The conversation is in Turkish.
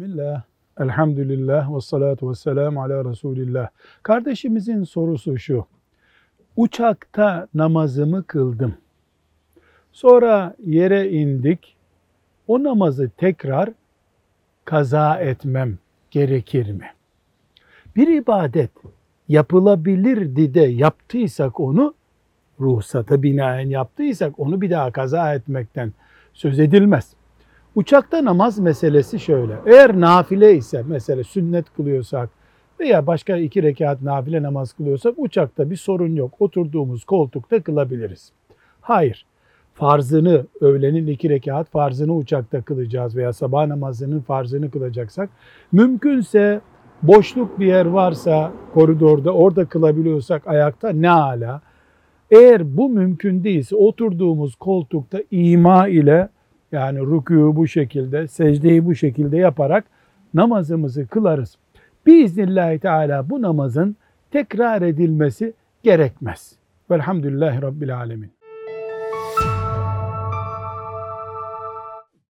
Bismillah, elhamdülillah ve salatu ve selamu ala Resulillah. Kardeşimizin sorusu şu. Uçakta namazımı kıldım. Sonra yere indik. O namazı tekrar kaza etmem gerekir mi? Bir ibadet yapılabilirdi de yaptıysak onu ruhsata binaen yaptıysak onu bir daha kaza etmekten söz edilmez. Uçakta namaz meselesi şöyle. Eğer nafile ise mesela sünnet kılıyorsak veya başka iki rekat nafile namaz kılıyorsak uçakta bir sorun yok. Oturduğumuz koltukta kılabiliriz. Hayır. Farzını, öğlenin iki rekat farzını uçakta kılacağız veya sabah namazının farzını kılacaksak mümkünse boşluk bir yer varsa koridorda orada kılabiliyorsak ayakta ne ala. Eğer bu mümkün değilse oturduğumuz koltukta ima ile yani rükû bu şekilde, secdeyi bu şekilde yaparak namazımızı kılarız. Biiznillahü Teala bu namazın tekrar edilmesi gerekmez. Velhamdülillahi Rabbil Alemin.